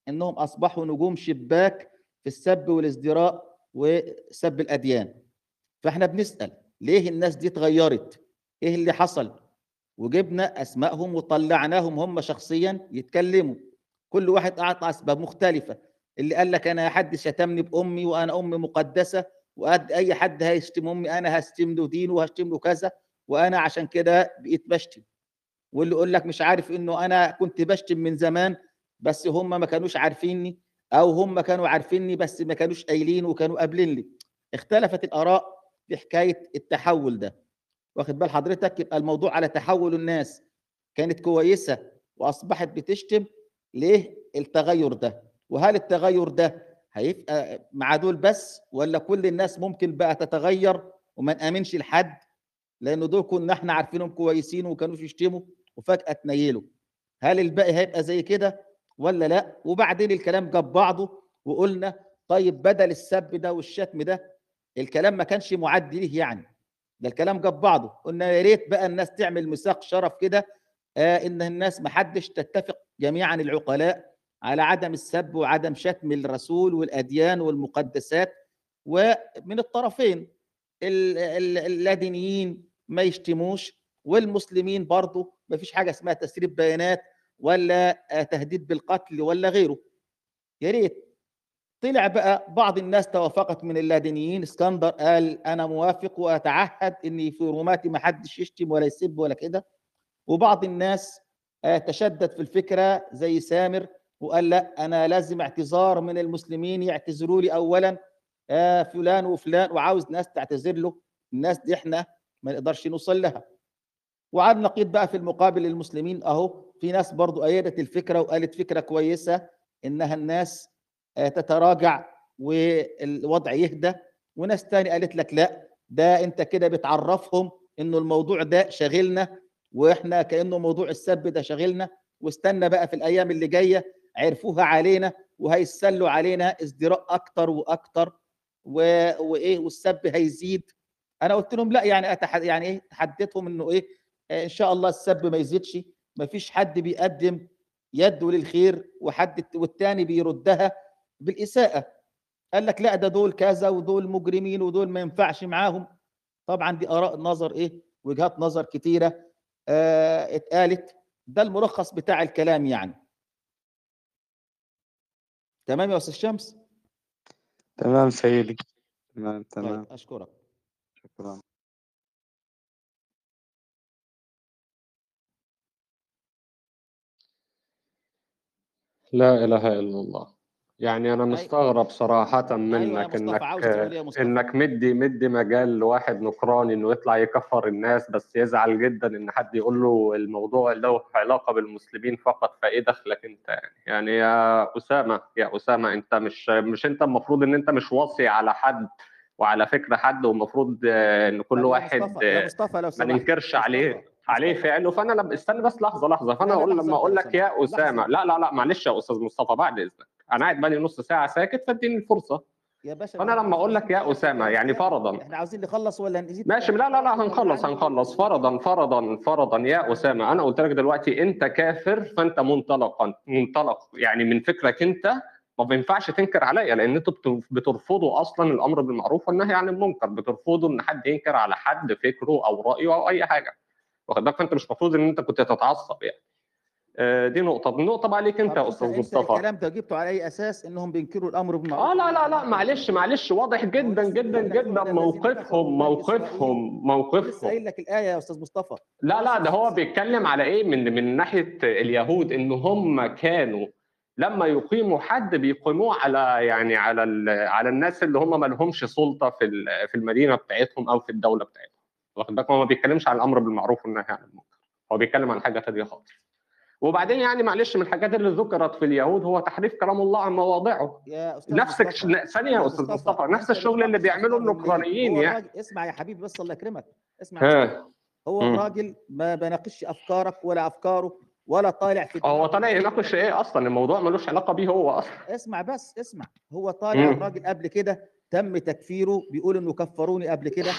إنهم أصبحوا نجوم شباك في السب والازدراء وسب الأديان. فإحنا بنسأل ليه الناس دي اتغيرت؟ إيه اللي حصل؟ وجبنا اسمائهم وطلعناهم هم شخصيا يتكلموا. كل واحد أعطى أسباب مختلفة. اللي قال لك أنا حد شتمني بأمي وأنا أمي مقدسة وقد أي حد هيشتم أمي أنا هشتم له دينه وهشتم له كذا وأنا عشان كده بقيت بشتم. واللي يقول لك مش عارف إنه أنا كنت بشتم من زمان بس هم ما كانوش عارفيني أو هم كانوا عارفيني بس ما كانوش قايلين وكانوا قابلين لي اختلفت الآراء في حكاية التحول ده. واخد بال حضرتك؟ يبقى الموضوع على تحول الناس. كانت كويسة وأصبحت بتشتم ليه التغير ده؟ وهل التغير ده هيبقى مع دول بس ولا كل الناس ممكن بقى تتغير وما نأمنش لحد؟ لأن دول كنا إحنا عارفينهم كويسين وما كانوش يشتموا وفجأة تنيلوا هل الباقي هيبقى زي كده ولا لأ؟ وبعدين الكلام جاب بعضه وقلنا طيب بدل السب ده والشتم ده الكلام ما كانش معد ليه يعني؟ ده الكلام جاب بعضه. قلنا يا ريت بقى الناس تعمل ميثاق شرف كده آه إن الناس ما حدش تتفق جميعا العقلاء على عدم السب وعدم شتم الرسول والأديان والمقدسات. ومن الطرفين ال- ال- اللادينيين ما يشتموش والمسلمين برضه ما فيش حاجة اسمها تسريب بيانات ولا آه، تهديد بالقتل ولا غيره. يا ريت طلع بقى بعض الناس توافقت من اللادينيين. اسكندر قال أنا موافق وأتعهد إني في روماتي ما حدش يشتم ولا يسب ولا كده. وبعض الناس آه، تشدد في الفكرة زي سامر وقال لا أنا لازم اعتذار من المسلمين يعتذروا لي اولا آه، فلان وفلان وعاوز ناس تعتذر له. الناس دي إحنا ما نقدرش نوصل لها. وعلى النقيض بقى في المقابل للمسلمين أهو. في ناس برضو أيدت الفكرة وقالت فكرة كويسة إنها الناس تتراجع والوضع يهدى وناس تاني قالت لك لا ده انت كده بتعرفهم انه الموضوع ده شاغلنا وإحنا كأنه موضوع السب ده شاغلنا. واستنى بقى في الأيام اللي جاية عرفوها علينا وهيسلوا علينا ازدراء أكتر وأكتر و... وإيه والسب هيزيد. أنا قلت لهم لا يعني أتح... يعني إيه تحديتهم إنه إيه آه، إن شاء الله السب ما يزيدش ما فيش حد بيقدم يده للخير وحد والتاني بيردها بالإساءة. قال لك لا ده دول كذا ودول مجرمين ودول ما ينفعش معاهم. طبعا دي آراء نظر إيه؟ وجهات نظر كتيرة. آه اتقالت. ده الملخص بتاع الكلام يعني. تمام يا أستاذ شمس؟
تمام سيدي. تمام تمام.
طيب أشكرك.
شكرا.
لا إله إلا الله. يعني أنا
أي-
مستغرب صراحة
يا
منك
يا مصطفى.
إنك مدي مدي مجال لواحد نكراني إنه يطلع يكفر الناس بس يزعل جدا إن حد يقول له الموضوع له علاقة بالمسلمين فقط فإيه دخلك أنت يعني؟ يعني يا أسامة يا أسامة أنت مش مش أنت المفروض إن أنت مش واصي على حد وعلى فكرة حد والمفروض آه، إن كل
طب يا
واحد
مصطفى
ما ننكرش عليه عليه فعله فأنا لما استنى بس
لحظة لحظة.
فأنا
أقول
لما
انت أقول
لك يا
أسامة
لا لا لا معلش يا أستاذ مصطفى بعد إذنك. أنا قاعد بقالي نص ساعة ساكت فاديني الفرصة.
يا باشا فأنا
لما
أقول
لك يا
أسامة
يعني فرضا.
إحنا عاوزين نخلص ولا نزيد؟
ماشي لا لا لا هنخلص هنخلص. فرضا فرضا فرضا يا أسامة أنا قلت لك دلوقتي أنت كافر فأنت منطلقا منطلق. يعني من فكرك أنت ما بينفعش تنكر عليا لأن أنتوا بت- بترفضوا أصلا الأمر بالمعروف والنهي عن المنكر. بترفضوا إن حد ينكر على حد فكره أو رأيه أو أي حاجة. واخد بالك؟ فأنت مش المفروض إن أنت كنت تتعصب يعني. دي نقطة. النقطه بقى ليك
طب
يا
انت
مصطفى.
الكلام ده جبته على أي أساس إنهم بينكروا الأمر بالمعروف
آه لا لا لا معلش معلش. واضح جدا جدا جدا موقفهم
اسرائيل
موقفهم
لسه
موقفهم.
قايل لك الآية يا أستاذ مصطفى.
لا لا ده هو بيتكلم على إيه؟ من من ناحية اليهود إن هم كانوا لما يقيموا حد بيقيموه على يعني على على الناس اللي هم ما لهمش سلطة في في المدينة بتاعتهم أو في الدولة بتاعتهم. واخد بالك؟ هو ما بيتكلمش عن الأمر بالمعروف والنهي عن المنكر. هو بيتكلم عن حاجة ثانية خالص. وبعدين يعني معلش من الحاجات اللي ذكرت في اليهود هو تحريف كلام الله عن مواضعه.
يا أستاذ
نفس ثانية يا أستاذ
مصطفى.
نفس الشغل اللي بيعمله
هو
يعني.
اسمع يا حبيبي بس الله يكرمك. اسمع.
ها.
هو
مم.
الراجل ما بناقش أفكارك ولا أفكاره ولا طالع في
هو طالع يناقش إيه أصلا؟ الموضوع ملوش علاقة بيه هو أصلا.
اسمع بس اسمع. هو طالع. الراجل قبل كده تم تكفيره بيقول إنه كفروني قبل كده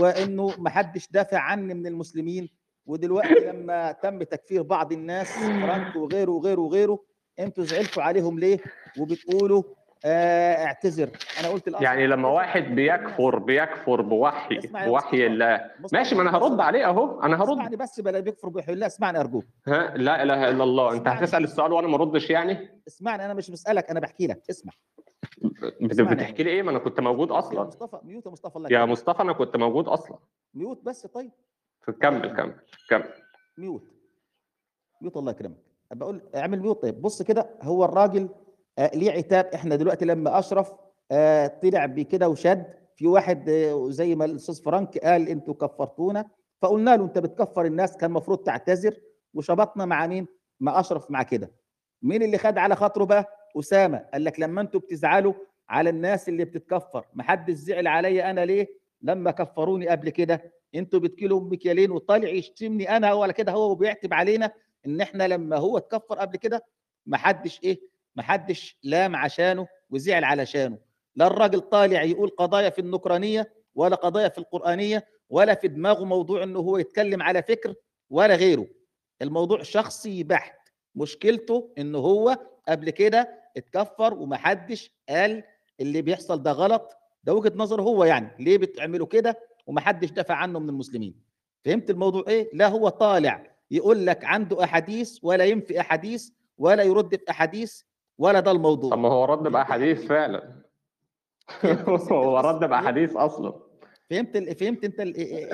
وإنه ما حدش دافع عني من المسلمين. ودلوقتي لما تم تكفير بعض الناس فرانك وغيره وغيره وغيره أنتوا زعلتوا عليهم ليه؟ وبتقولوا آه اعتذر. أنا قلت الأصل
يعني لما واحد. بيكفر بيكفر بوحي بوحي. الله. ماشي ما أنا هرد. عليه أهو أنا هرد.
اسمعني بس بلا بيكفر بوحي الله. اسمعني أرجوك.
ها؟ لا إله إلا الله.
أنت.
هتسأل السؤال وأنا ما اردش يعني؟
اسمعني أنا مش بسألك أنا بحكي لك. اسمع.
بتحكي لي إيه؟ ما أنا كنت موجود
يا
أصلا.
مصطفى mute يا مصطفى الله
يا. مصطفى أنا كنت موجود أصلا.
mute بس طيب.
كمل كمل كمل.
mute. mute الله يكرمك. بقول اعمل mute. طيب بص كده هو الراجل آه ليه عتاب. إحنا دلوقتي لما أشرف آه طلع بكده وشد في واحد آه زي ما الأستاذ فرانك قال أنتوا كفرتونا. فقلنا له أنت بتكفر الناس. كان المفروض تعتذر. وشبطنا مع مين؟ مع أشرف مع كده. مين اللي خد على خاطره بقى؟ أسامة. قال لك لما أنتوا بتزعلوا على الناس اللي بتتكفر محدش زعل عليا أنا ليه؟ لما كفروني قبل كده؟ أنتوا بتكيلوا مكيالين وطالع يشتمني أنا ولا كده هو وبيعتب علينا ان إحنا لما هو اتكفر قبل كده ما حدش إيه ما حدش لام عشانه وزعل علشانه لا الراجل طالع يقول قضايا في النكرانية ولا قضايا في القرآنية ولا في دماغه موضوع إنه هو يتكلم على فكر ولا غيره. الموضوع شخصي بحت. مشكلته انه هو قبل كده اتكفر ومحدش قال اللي بيحصل ده غلط. ده وجهة نظره هو يعني. ليه بتعملوا كده؟ ومحدش دافع عنه من المسلمين. فهمت الموضوع إيه؟ لا هو طالع يقول لك عنده أحاديث ولا ينفي أحاديث ولا يرد في أحاديث ولا ده الموضوع.
طب ما هو رد
بأحاديث؟
فعلا. هو رد بأحاديث أصلا.
فهمت ال- فهمت أنت ال-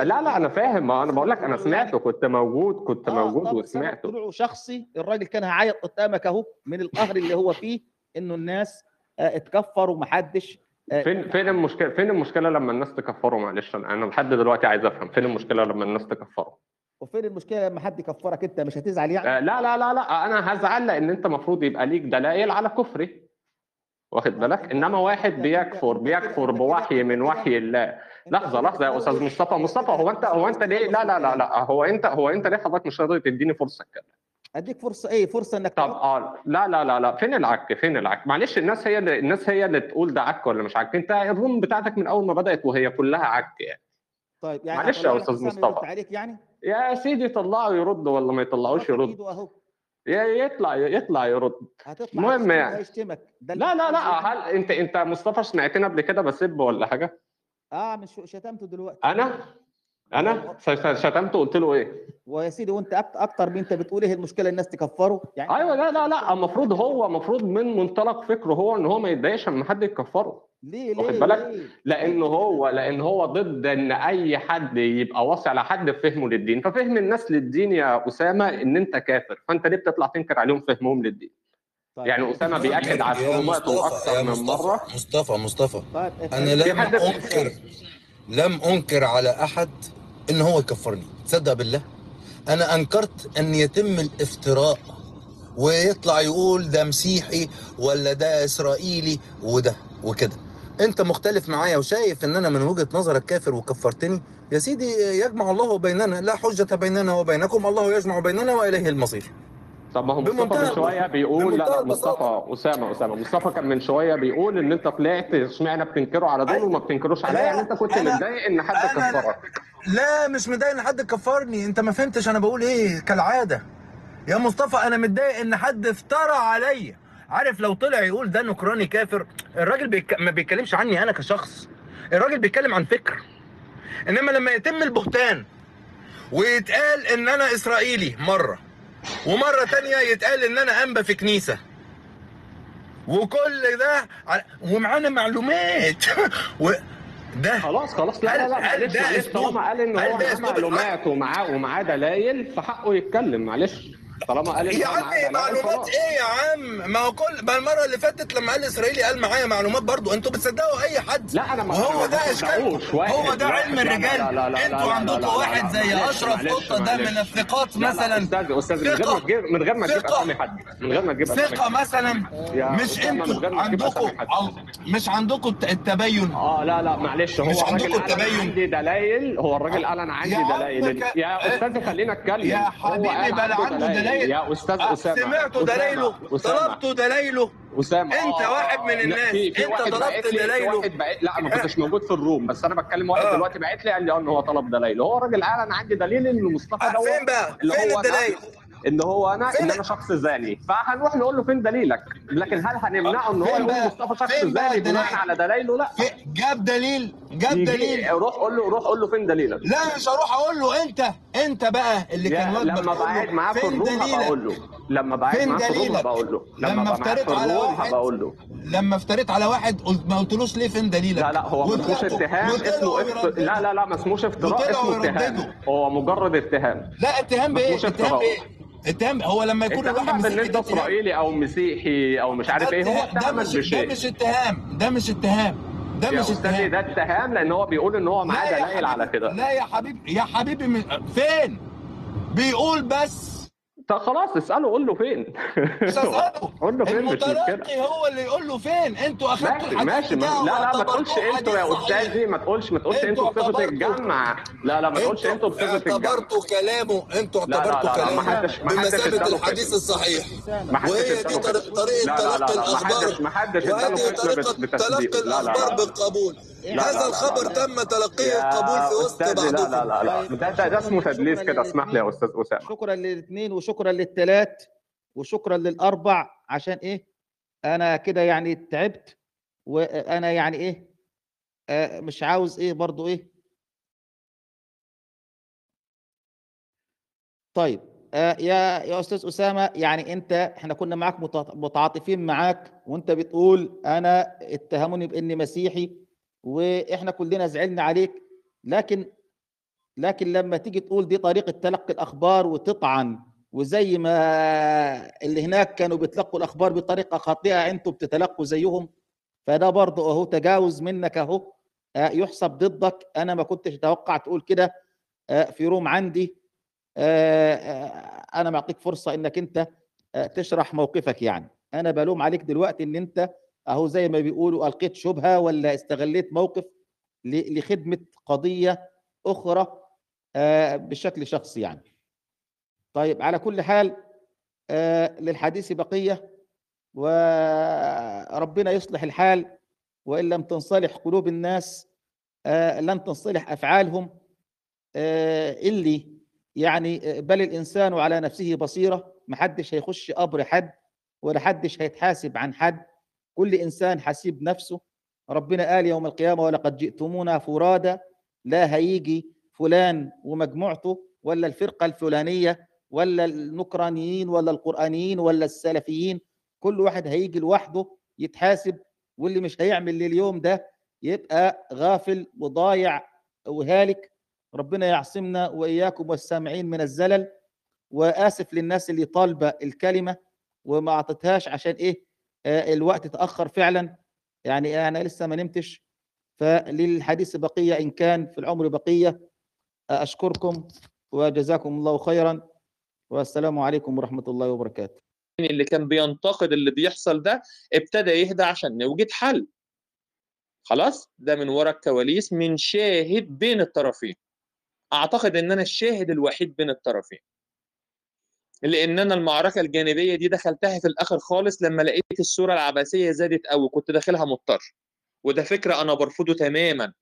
لا لا أنا فاهم. ما أنا بقول لك أنا سمعته كنت موجود كنت
آه،
موجود وسمعته.
طلوعه شخصي؟ الراجل كان هيعيط قدامك أهو من القهر اللي هو فيه إنه الناس آه، اتكفر ومحدش
فين فين المشكلة فين المشكلة لما الناس تكفروا معلش أنا لحد دلوقتي عايز أفهم فين المشكلة لما الناس تكفروا
وفين المشكلة لما حد يكفرك أنت؟ مش هتزعل يعني؟
آه، لا لا لا لا أنا هزعل لأن أنت المفروض يبقى ليك دلائل على كفري. واخد بالك؟ إنما واحد بيكفر بيكفر بوحي من وحي الله.
لحظة
لحظة يا أستاذ مصطفى. مصطفى هو انت هو أنت ليه لا لا لا لا هو انت هو أنت ليه حضرتك مش راضي تديني فرصة اتكلم
أديك فرصة إيه فرصة إنك
طب. آه لا لا لا لا فين العك فين العك؟ معلش الناس هي اللي الناس هي اللي تقول ده عك ولا مش عك. أنت الروم بتاعتك من أول ما بدأت وهي كلها عك يعني.
طيب يعني
معلش يا
حسام
مصطفى.
عليك يعني؟
يا سيدي طلعوا يرد ولا ما يطلعوش يرد؟ يا يطلع يطلع يرد. المهم يعني.
اللي
لا لا لا. هل أنت أنت مصطفى سمعتنا قبل كده بسب ولا حاجة؟
آه مش شتمته دلوقتي.
أنا؟ أنا؟ ش- ش- شتمته قلت له إيه؟
ويا سيدي وأنت أكتر من أنت بتقول إيه المشكلة الناس تكفره؟ يعني
أيوه لا لا لا المفروض هو المفروض من منطلق فكره هو إن هو ما يتضايقش لما حد يكفره.
ليه
واخد
ليه
بالك؟
ليه؟
لأن هو لأن هو ضد إن أي حد يبقى واصي على حد في فهمه للدين. ففهم الناس للدين يا أسامة إن أنت كافر فأنت ليه بتطلع تنكر عليهم فهمهم للدين؟
طيب.
يعني أسامة بيأكد على
مصطفى أكثر
من مرة.
مصطفى مصطفى.
طيب
أنا
لم أنكر لم أنكر على أحد إن هو يكفرني. تصدق بالله؟ أنا أنكرت إن يتم الافتراء ويطلع يقول ده مسيحي ولا ده إسرائيلي وده وكده. أنت مختلف معايا وشايف إن أنا من وجهة نظرك كافر وكفرتني؟ يا سيدي يجمع الله بيننا لا حجة بيننا وبينكم الله يجمع بيننا وإليه المصير.
طب ما هو مصطفى من شوية بيقول لا لا. مصطفى أسامة أسامة مصطفى كان من شوية بيقول إن أنت طلعت اشمعنى بتنكروا على دول وما بتنكروش عليا يعني أنت كنت متضايق إن حد كفرك.
لا مش متضايق إن حد كفرني. أنت ما فهمتش أنا بقول إيه كالعادة. يا مصطفى أنا متضايق إن حد افترى عليا. عارف لو طلع يقول ده نكراني كافر الراجل بيك... ما بيتكلمش عني أنا كشخص. الراجل بيتكلم عن فكر. إنما لما يتم البهتان ويتقال إن أنا إسرائيلي مرة ومرة تانية يتقال إن أنا أنبا في كنيسة. وكل ده ومعانا معلومات. و... ده
خلاص خلاص. لا لا لا معلش معلش؟ طالما قال ان هو معاه معلومات ومعاه ومعاه دلائل فحقه يتكلم معلش. طالما قال
يا
هو
عم
معاه دلائل
معلومات. إيه يا عم ما هو كل ما المرة اللي فاتت لما قال إسرائيلي قال معايا معلومات برضو أنتوا بتصدقوا أي حد
لا أنا ما أنا
ده.
واحد-
هو ده علم الرجال
أنتوا
عندكم واحد زي
أشرف
قطة ده. من الثقات
لا- لا،
مثلا
أستاذ أستاذ من غير. ما تجيب من غير ما تجيب. أسامي حد من غير ما تجيب ثقة.
مثلا مش
أنتوا
عندكم مش عندكم الت- التبين
آه لا لا معلش هو
مش عندكم التبين.
عندي دلايل هو الراجل قال أنا عندي
ك-
يا أستاذ خلينا اتكلم
يا
هو
حبيبي بل عنده دلائل.
يا أستاذ
أه،
أسامة.
دلايله
أسامة.
طلبتوا دلايله
أسامة.
أنت
آه،
واحد من الناس.
في في
أنت
واحد
ضربت
بعت. واحد لا ما كنتش موجود في الروم بس أنا بتكلم واحد
آه.
دلوقتي بعت لي قال لي آه إن هو طلب دلائل هو الراجل قال أنا عندي دليل إن مصطفى دوت
فين بقى؟
اللي
فين الدلايل
إن هو
أنا
إن أنا شخص زاني فهنروح نقول له فين دليلك؟ لكن هل هنمنعه إن هو يقول؟ مصطفى شخص زاني بناء؟ على دلائله لا.
جاب دليل جاب دليل.
روح قول له روح قول له فين دليلك.
لا مش هروح أقول له أنت أنت بقى اللي كان واجبك
لما بقعد معاه في ال
room
أقول له. لما بقعد معاه في
ال
room أقول له.
لما افتريت على واحد
هبقى أقول له.
لما افتريت على واحد قلت ما قلتلوش ليه فين دليلك؟
لا لا هو ما اسموش
وطلعتوا-
اتهام اسمه افت... لا لا لا ما اسموش افتراء اسمه اتهام. هو مجرد اتهام.
لا اتهام
بإيه؟
اتهام. بإيه؟ اتهام هو لما يكون الواحد مسيحي ده اتهام
إسرائيلي أو مسيحي أو مش عارف إيه هو
اتهام- ده مش ده مش اتهام ده مش اتهام ده مش اتهام.
ده اتهام لأن هو بيقول إن هو معاه دلائل على كده.
لا يا حبيبي يا حبيبي من فين؟ بيقول بس
طب خلاص اساله قول له فين
مش هسأله
قول له فين مش مشكله
المتلقي هو اللي يقول له فين أنتوا اخدتوا
ماشي ماشي ما... لا لا ما تقولش أنتوا يا. استاذي ما تقولش ما تقولش أنتوا بصفه الجمع لا لا ما تقولش أنتوا بصفه الجمع
اعتبرتوا كلامه أنتوا
لا، لا،
اعتبرتوا
لا، لا،
كلامه بمثابه الحديث. الصحيح
ما حدش
وهي دي. طريقه
لا، لا، لا،
تلقي الاخبار
حدش- ما حدش اداله
وهذه طريقه. تلقي
لا، لا، لا.
الاخبار بالقبول
لا،
هذا
لا،
الخبر
لا، لا.
تم تلقيه القبول في وسط
أستاذي، لا لا لا ده اسمه تدليس كده اسمح لي يا أستاذ اسامه
شكرا للاثنين وشكرا للثلاث وشكرا للأربع عشان إيه؟ أنا كده يعني تعبت وأنا يعني إيه؟ آه، مش عاوز إيه برضو إيه؟ طيب آه، يا يا أستاذ أسامة يعني أنت إحنا كنا معاك متع- متعاطفين معاك وأنت بتقول أنا اتهموني بإني مسيحي وإحنا كلنا زعلنا عليك لكن لكن لما تيجي تقول دي طريقة تلقي الأخبار وتطعن وزي ما اللي هناك كانوا بيتلقوا الأخبار بطريقة خاطئة أنتوا بتتلقوا زيهم. فده برضه أهو تجاوز منك أهو. آه، يحسب ضدك. أنا ما كنتش أتوقع تقول كده. آه، في روم عندي. آه، أنا معطيك فرصة إنك أنت آه، تشرح موقفك يعني. أنا بلوم عليك دلوقتي إن أنت أهو زي ما بيقولوا ألقيت شبهة ولا استغليت موقف ل- لخدمة قضية أخرى آه، بشكل شخصي يعني. طيب على كل حال آه، للحديث بقية وربنا يصلح الحال وإن لم تنصلح قلوب الناس آه، لن تنصلح أفعالهم اللي يعني آه، بل الإنسان على نفسه بصيرة محدش هيخش قبر حد ولا حدش هيتحاسب عن حد كل إنسان حسيب نفسه. ربنا قال يوم القيامة ولقد جئتمونا فرادا لا هيجي فلان ومجموعته ولا الفرقة الفلانية ولا النكرانيين ولا القرآنيين ولا السلفيين كل واحد هيجي لوحده يتحاسب واللي مش هيعمل لليوم ده يبقى غافل وضايع وهالك. ربنا يعصمنا وإياكم والسامعين من الزلل وآسف للناس اللي طالبة الكلمة وما أعطتهاش عشان إيه آه الوقت تأخر فعلا. يعني أنا لسه ما نمتش فللحديث بقية إن كان في العمر بقية أشكركم وجزاكم الله خيرا. والسلام عليكم ورحمة الله وبركاته.
اللي كان بينتقد اللي بيحصل ده ابتدى يهدى عشان نوجد حل. خلاص؟ ده من ورا الكواليس من شاهد بين الطرفين. أعتقد إن أنا الشاهد الوحيد بين الطرفين. لأن أنا المعركة الجانبية دي دخلتها في الآخر خالص لما لقيت الصورة العباسية زادت قوي كنت داخلها مضطر. وده فكرة أنا برفضه تماما.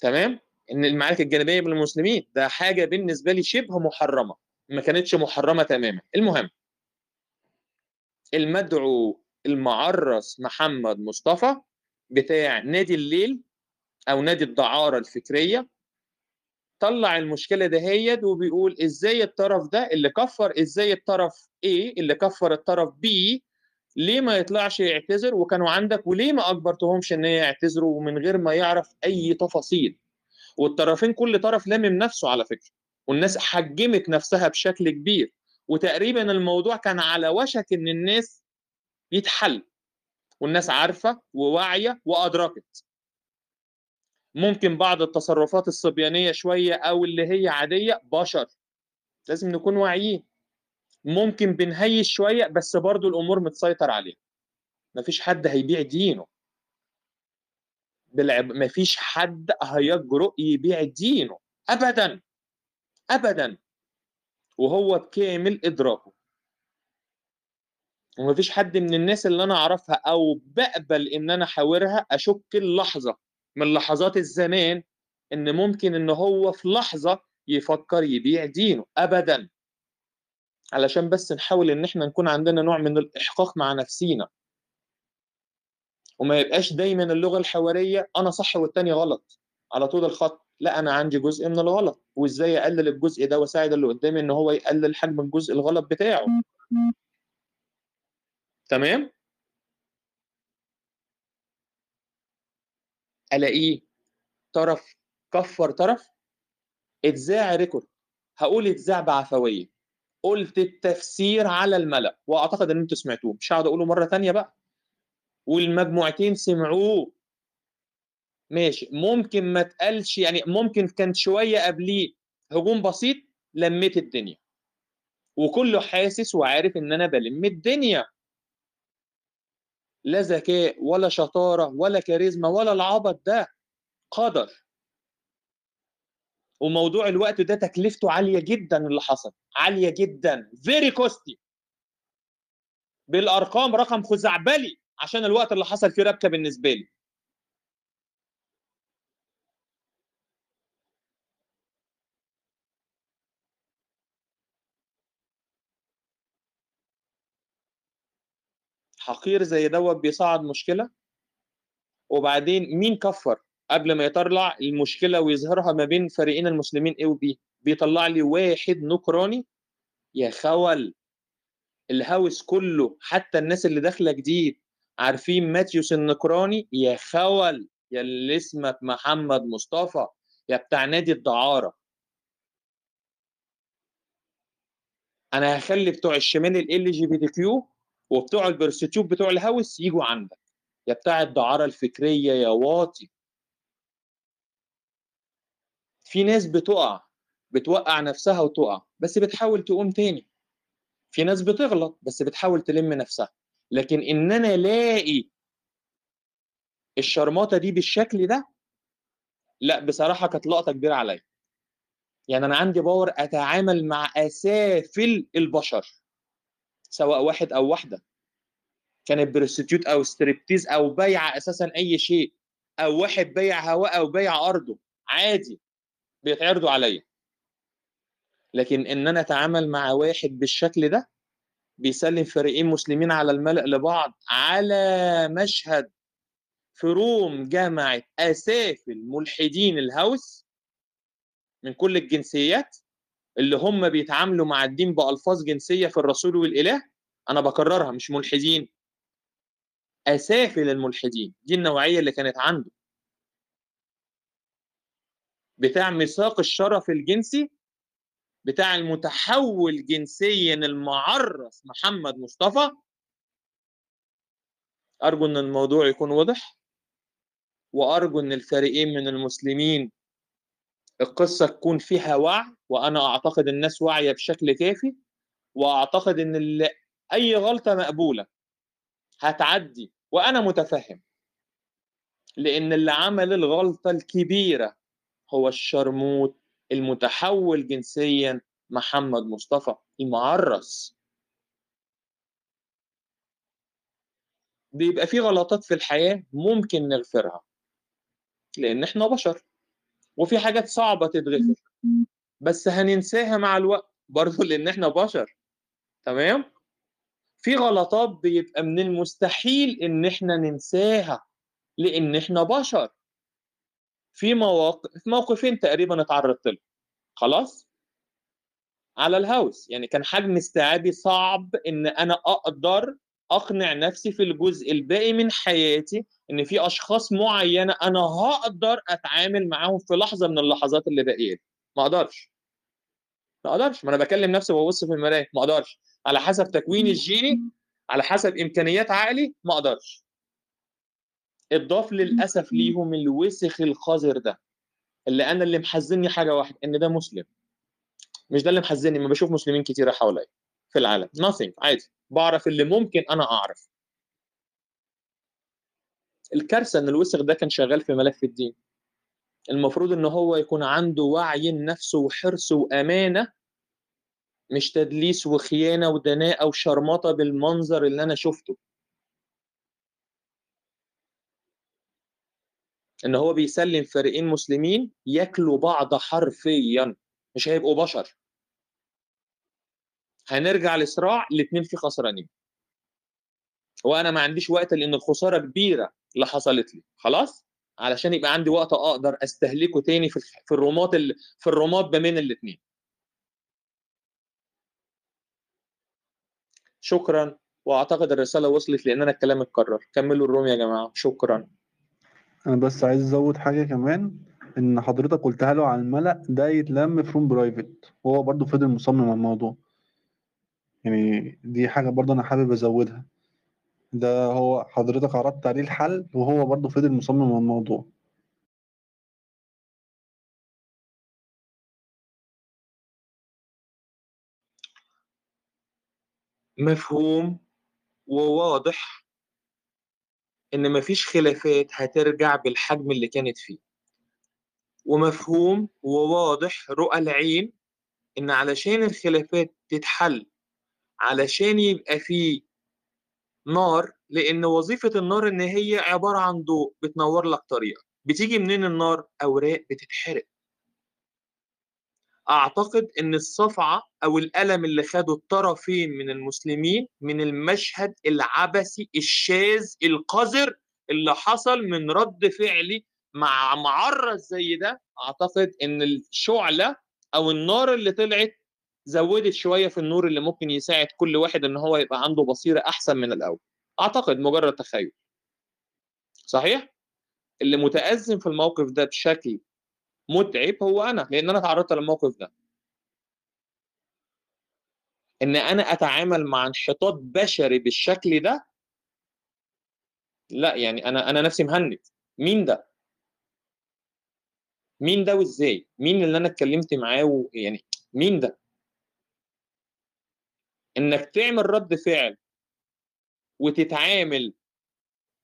تمام؟ إن المعارك الجانبية بين المسلمين ده حاجة بالنسبة لي شبه محرمة. ما كانتش محرمة تماما. المهم المدعو المعرس محمد مصطفى بتاع نادي الليل أو نادي الدعارة الفكرية طلع المشكلة دهيت وبيقول إزاي الطرف ده اللي كفر إزاي الطرف A اللي كفر الطرف B ليه ما يطلعش يعتذر؟ وكانوا عندك وليه ما اجبرتهمش إن يعتذروا من غير ما يعرف أي تفاصيل؟ والطرفين كل طرف لامم نفسه على فكرة. والناس حجمت نفسها بشكل كبير. وتقريبا الموضوع كان على وشك إن الناس يتحل. والناس عارفة وواعية وأدركت. ممكن بعض التصرفات الصبيانية شوية أو اللي هي عادية بشر. لازم نكون واعيين. ممكن بنهيش شوية بس برضو الأمور متسيطر عليها. مفيش حد هيبيع دينه. بالعب... مفيش حد هيجرؤ يبيع دينه. ابدا. ابدا. وهو بكامل إدراكه. ومفيش حد من الناس اللي أنا أعرفها أو بقبل إن أنا أحاورها أشك اللحظة من لحظات الزمان إن ممكن إن هو في لحظة يفكر يبيع دينه. ابدا. علشان بس نحاول إن إحنا نكون عندنا نوع من الإحقاق مع نفسينا. وما يبقاش دايما اللغة الحوارية أنا صح والتاني غلط. على طول الخط. لا أنا عندي جزء من الغلط وإزاي اقلل الجزء ده وأساعد اللي قدامي إن هو يقلل حجم الجزء الغلط بتاعه؟ تمام؟ ألاقيه طرف كفر طرف؟ اتذاع ريكورد. هقول اتذاع بعفوية. قلت التفسير على الملأ وأعتقد إن أنتوا سمعتوه. مش هقعد أقوله مرة تانية بقى. والمجموعتين سمعوه. ماشي. ممكن ما تقالش يعني ممكن كان شوية قبليه هجوم بسيط لميت الدنيا. وكله حاسس وعارف إن أنا بلم الدنيا. لا ذكاء ولا شطارة ولا كاريزما ولا العبط ده. قدر. وموضوع الوقت ده تكلفته عالية جدا اللي حصل. عالية جدا. very costly بالأرقام رقم خزعبلي عشان الوقت اللي حصل فيه ربكة بالنسبة لي. حقير زي دوت بيصعد مشكلة وبعدين مين كفر؟ قبل ما يطلع المشكلة ويظهرها ما بين فريقين المسلمين A و B بيطلع لي واحد نكراني يا خول! الهاوس كله حتى الناس اللي داخلة جديد عارفين ماتيوس النكراني يا خول! يا اللي اسمك محمد مصطفى يا بتاع نادي الدعارة. أنا هخلي بتوع الشمال ال جي بي تي كيو وبتوع ال prostitute بتوع ال hoes يجوا عندك. يا بتاع الدعارة الفكرية يا واطي. في ناس بتقع بتوقع نفسها وتقع بس بتحاول تقوم تاني. في ناس بتغلط بس بتحاول تلم نفسها. لكن إن أنا ألاقي الشرماطه دي بالشكل ده لا بصراحة كانت لقطة كبيرة عليا. يعني أنا عندي power أتعامل مع اسافل البشر. سواء واحد أو واحدة. كانت prostitute أو ستريبتيز أو بيع أساسا أي شيء أو واحد بيع هواء أو بيع أرضه عادي بيتعرضوا عليا. لكن إن أنا أتعامل مع واحد بالشكل ده بيسلم فريقين مسلمين على الملأ لبعض على مشهد في room جامعة أسافل ملحدين الهوس من كل الجنسيات اللي هم بيتعاملوا مع الدين بألفاظ جنسية في الرسول والإله أنا بكررها مش ملحدين. أسافل الملحدين دي النوعية اللي كانت عنده. بتاع ميثاق الشرف الجنسي بتاع المتحول جنسيا المعرف محمد مصطفى. أرجو أن الموضوع يكون واضح وأرجو أن الفريقين من المسلمين القصة تكون فيها وعي. وأنا أعتقد الناس واعية بشكل كافي وأعتقد أن اللي أي غلطة مقبولة هتعدي وأنا متفهم. لأن اللي عمل الغلطة الكبيرة هو الشرموت المتحول جنسيا محمد مصطفى المعرس. بيبقى في غلطات في الحياة ممكن نغفرها لأن إحنا بشر وفي حاجات صعبة تتغفر. بس هننساها مع الوقت برضه لأن إحنا بشر تمام؟ في غلطات بيبقى من المستحيل إن إحنا ننساها لأن إحنا بشر. في مواقف موقفين تقريبا اتعرضت لهم خلاص؟ على الهوس يعني كان حجم استيعابي صعب إن أنا أقدر أقنع نفسي في الجزء الباقي من حياتي إن في أشخاص معينة أنا هقدر أتعامل معاهم في لحظة من اللحظات اللي باقية ما أقدرش. ما أقدرش. ما أنا بكلم نفسي وببص في المراية. ما أقدرش. على حسب تكويني الجيني على حسب إمكانيات عقلي ما أقدرش. اضاف للأسف ليهم الوسخ القذر ده اللي أنا اللي محزني حاجة واحدة إن ده مسلم. مش ده اللي محزني ما بشوف مسلمين كتيرة حواليا في العالم. Nothing. عادي. بعرف اللي ممكن أنا أعرف. الكارثة إن الوسخ ده كان شغال في ملف الدين. المفروض إن هو يكون عنده وعي النفس وحرص وأمانة مش تدليس وخيانة ودناءة وشرمطة بالمنظر اللي أنا شفته. إن هو بيسلم فريقين مسلمين ياكلوا بعض حرفيا مش هيبقوا بشر. هنرجع لصراع الاثنين فيه خسرانين. وأنا ما عنديش وقت لأن الخسارة كبيرة اللي حصلت لي. خلاص؟ علشان يبقى عندي وقت أقدر أستهلكه تاني في في الرمات ال... في الرمات بين الاثنين شكرا وأعتقد الرسالة وصلت لأن أنا الكلام اتكرر. كملوا الروم يا جماعة. شكرا.
أنا بس عايز أزود حاجة كمان إن حضرتك قلتها له على الملأ ده يتلم ف room private وهو برضو فضل مصمم على الموضوع. يعني دي حاجة برضو أنا حابب أزودها. ده هو حضرتك عرضت عليه الحل وهو برضو فضل مصمم على الموضوع.
مفهوم. وواضح إن مفيش خلافات هترجع بالحجم اللي كانت فيه. ومفهوم. وواضح رؤى العين إن علشان الخلافات تتحل علشان يبقى فيه نار لأن وظيفة النار إن هي عبارة عن ضوء بتنور لك طريقك. بتيجي منين النار؟ أوراق بتتحرق. أعتقد إن الصفعة أو الالم اللي خده الطرفين من المسلمين من المشهد العبثي الشاذ القذر اللي حصل من رد فعلي مع معرس زي ده أعتقد إن الشعلة أو النار اللي طلعت زودت شوية في النور اللي ممكن يساعد كل واحد إن هو يبقى عنده بصيرة أحسن من الأول. أعتقد مجرد تخيل. صحيح؟ اللي متأزم في الموقف ده بشكل متعب هو أنا لأن أنا تعرضت للموقف ده. إن أنا أتعامل مع انحطاط بشري بالشكل ده؟ لا يعني أنا أنا نفسي مهند. مين ده؟ مين ده وإزاي؟ مين اللي أنا اتكلمت معاه و... يعني مين ده؟ إنك تعمل رد فعل وتتعامل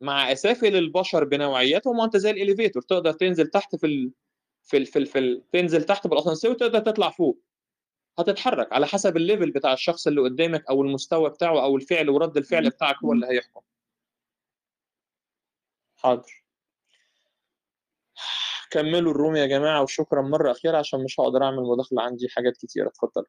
مع أسافل البشر بنوعياتهم وأنت زي ال elevator تقدر تنزل تحت في ال... في ال... في, ال... في ال... تنزل تحت في الاسانسير وتقدر تطلع فوق. هتتحرك على حسب ال level بتاع الشخص اللي قدامك أو المستوى بتاعه أو الفعل ورد الفعل بتاعك هو اللي هيحكم. حاضر. كملوا الروم يا جماعة وشكرا مرة أخيرة عشان مش هقدر أعمل مداخلة عندي حاجات كتيرة اتفضل